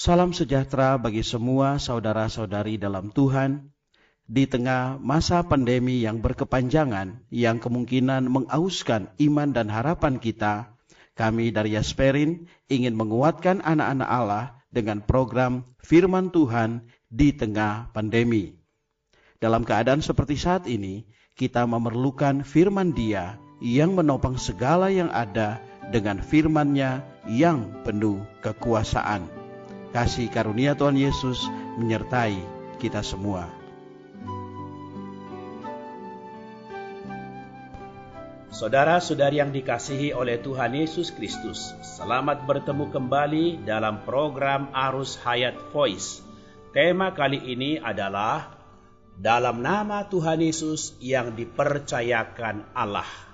Salam sejahtera bagi semua saudara-saudari dalam Tuhan. Di tengah masa pandemi yang berkepanjangan, yang kemungkinan mengauskan iman dan harapan kita, kami dari Yasperin ingin menguatkan anak-anak Allah dengan program Firman Tuhan di tengah pandemi. Dalam keadaan seperti saat ini, kita memerlukan firman Dia yang menopang segala yang ada dengan firman-Nya yang penuh kekuasaan. Kasih karunia Tuhan Yesus menyertai kita semua. Saudara-saudari yang dikasihi oleh Tuhan Yesus Kristus, selamat bertemu kembali dalam program Arus Hayat Voice. Tema kali ini adalah dalam nama Tuhan Yesus yang dipercayakan Allah.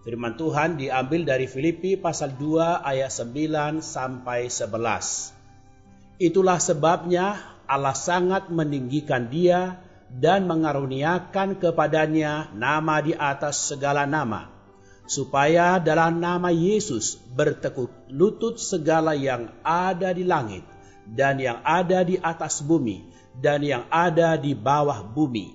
Firman Tuhan diambil dari Filipi pasal 2 ayat 9 sampai 11. Itulah sebabnya Allah sangat meninggikan dia dan mengaruniakan kepadanya nama di atas segala nama, supaya dalam nama Yesus bertekuk lutut segala yang ada di langit dan yang ada di atas bumi dan yang ada di bawah bumi,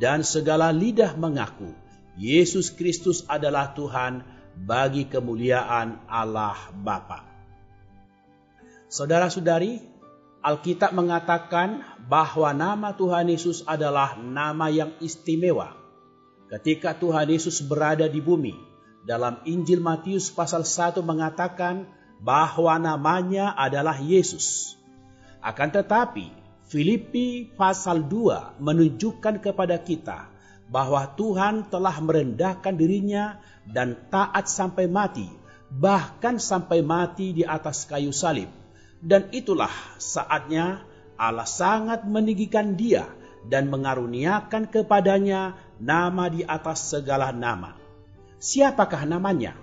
dan segala lidah mengaku Yesus Kristus adalah Tuhan bagi kemuliaan Allah Bapa. Saudara-saudari, Alkitab mengatakan bahwa nama Tuhan Yesus adalah nama yang istimewa. Ketika Tuhan Yesus berada di bumi, dalam Injil Matius pasal 1 mengatakan bahwa namanya adalah Yesus. Akan tetapi, Filipi pasal 2 menunjukkan kepada kita bahwa Tuhan telah merendahkan dirinya dan taat sampai mati, bahkan sampai mati di atas kayu salib. Dan itulah saatnya Allah sangat meninggikan dia dan mengaruniakan kepadanya nama di atas segala nama. Siapakah namanya?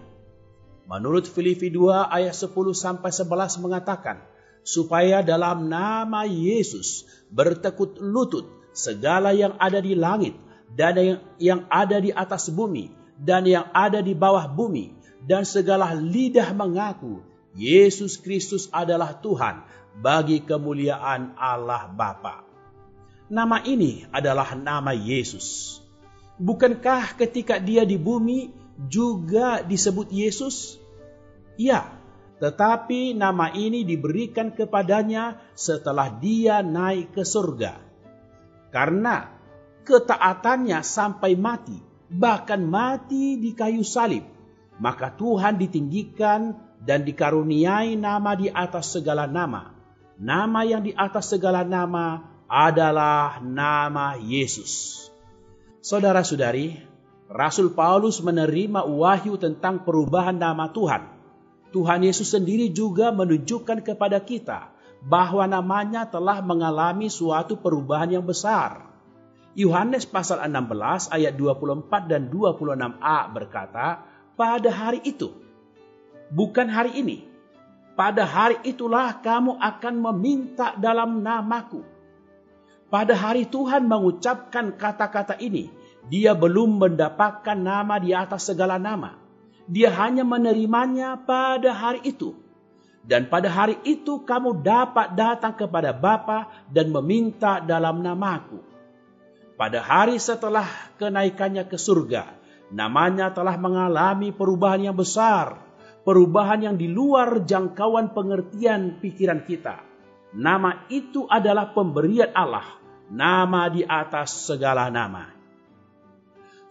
Menurut Filipi 2 ayat 10 sampai 11 mengatakan, supaya dalam nama Yesus bertekut lutut segala yang ada di langit dan yang, yang ada di atas bumi dan yang ada di bawah bumi dan segala lidah mengaku Yesus Kristus adalah Tuhan bagi kemuliaan Allah Bapa. Nama ini adalah nama Yesus. Bukankah ketika dia di bumi juga disebut Yesus? Ya, tetapi nama ini diberikan kepadanya setelah dia naik ke surga. Karena ketaatannya sampai mati, bahkan mati di kayu salib, maka Tuhan ditinggikan dan dikaruniai nama di atas segala nama. Nama yang di atas segala nama adalah nama Yesus. Saudara-saudari, Rasul Paulus menerima wahyu tentang perubahan nama Tuhan. Tuhan Yesus sendiri juga menunjukkan kepada kita bahwa namanya telah mengalami suatu perubahan yang besar. Yohanes pasal 16 ayat 24 dan 26a berkata, pada hari itu, bukan hari ini, pada hari itulah kamu akan meminta dalam namaku. Pada hari Tuhan mengucapkan kata-kata ini, dia belum mendapatkan nama di atas segala nama. Dia hanya menerimanya pada hari itu. Dan pada hari itu kamu dapat datang kepada Bapa dan meminta dalam namaku pada hari setelah kenaikannya ke surga, namanya telah mengalami perubahan yang besar, perubahan yang di luar jangkauan pengertian pikiran kita. Nama itu adalah pemberian Allah, nama di atas segala nama.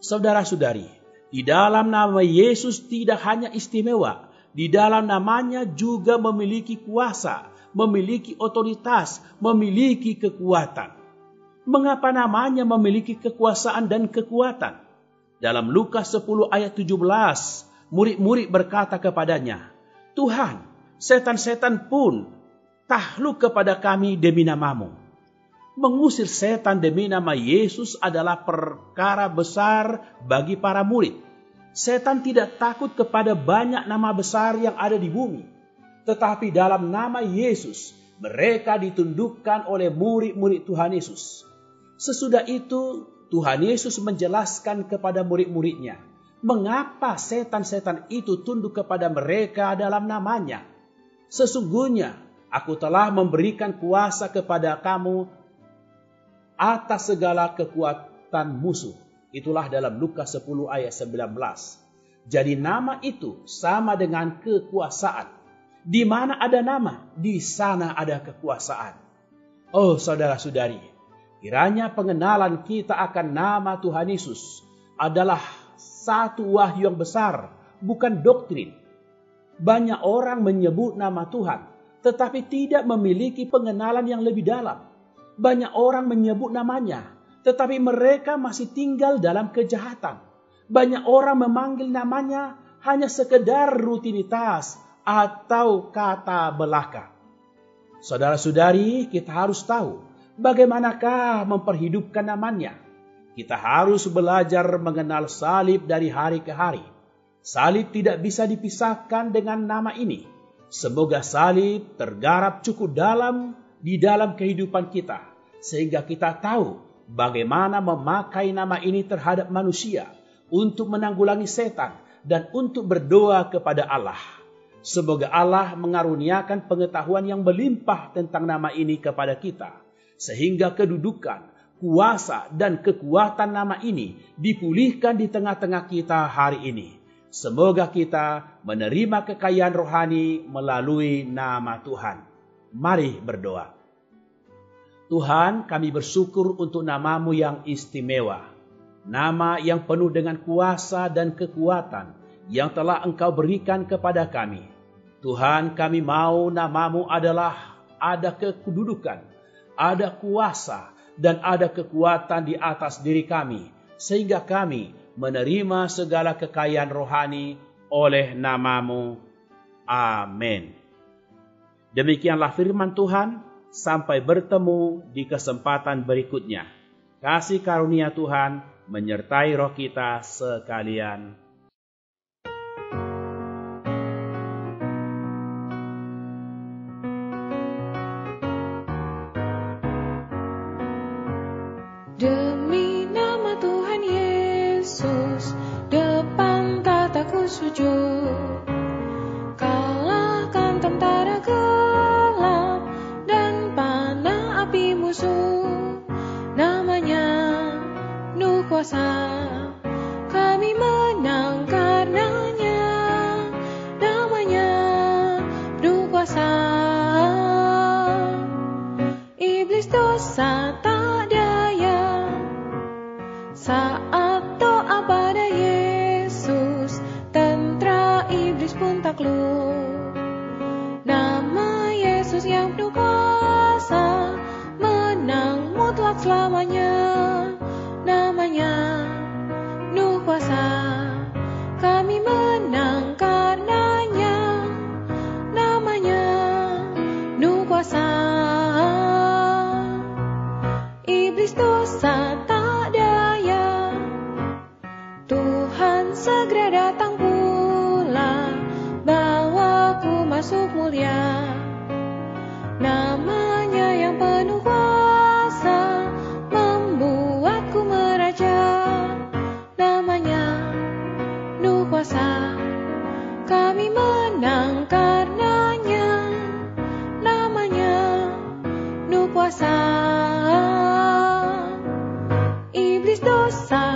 Saudara-saudari, di dalam nama Yesus tidak hanya istimewa, di dalam namanya juga memiliki kuasa, memiliki otoritas, memiliki kekuatan. Mengapa namanya memiliki kekuasaan dan kekuatan? Dalam Lukas 10 ayat 17, murid-murid berkata kepadanya, Tuhan, setan-setan pun takluk kepada kami demi namamu. Mengusir setan demi nama Yesus adalah perkara besar bagi para murid. Setan tidak takut kepada banyak nama besar yang ada di bumi. Tetapi dalam nama Yesus, mereka ditundukkan oleh murid-murid Tuhan Yesus. Sesudah itu Tuhan Yesus menjelaskan kepada murid-muridnya mengapa setan-setan itu tunduk kepada mereka dalam namanya. Sesungguhnya Aku telah memberikan kuasa kepada kamu atas segala kekuatan musuh. Itulah dalam Lukas 10 ayat 19. Jadi nama itu sama dengan kekuasaan. Di mana ada nama, di sana ada kekuasaan. Oh saudara-saudari, kiranya pengenalan kita akan nama Tuhan Yesus adalah satu wahyu yang besar, bukan doktrin. Banyak orang menyebut nama Tuhan, tetapi tidak memiliki pengenalan yang lebih dalam. Banyak orang menyebut namanya, tetapi mereka masih tinggal dalam kejahatan. Banyak orang memanggil namanya hanya sekedar rutinitas atau kata belaka. Saudara-saudari, kita harus tahu bagaimanakah memperhidupkan namanya. Kita harus belajar mengenal salib dari hari ke hari. Salib tidak bisa dipisahkan dengan nama ini Semoga salib tergarap cukup dalam di dalam kehidupan kita, sehingga kita tahu bagaimana memakai nama ini terhadap manusia untuk menanggulangi setan dan untuk berdoa kepada Allah. Semoga Allah mengaruniakan pengetahuan yang melimpah tentang nama ini kepada kita, sehingga kedudukan, kuasa, dan kekuatan nama ini dipulihkan di tengah-tengah kita hari ini Semoga kita menerima kekayaan rohani melalui nama Tuhan. Mari berdoa. Tuhan, kami bersyukur untuk namamu yang istimewa. Nama yang penuh dengan kuasa dan kekuatan yang telah engkau berikan kepada kami. Tuhan, kami mau namamu adalah ada kedudukan, ada kuasa, dan ada kekuatan di atas diri kami. Sehingga kami menerima segala kekayaan rohani oleh namamu. Amin. Demikianlah firman Tuhan, sampai bertemu di kesempatan berikutnya. Kasih karunia Tuhan menyertai roh kita sekalian. Sujud Namanya yang penuh kuasa Membuatku meraja. Namanya Nuh Kami menang karenanya. Namanya Nuh Iblis dosa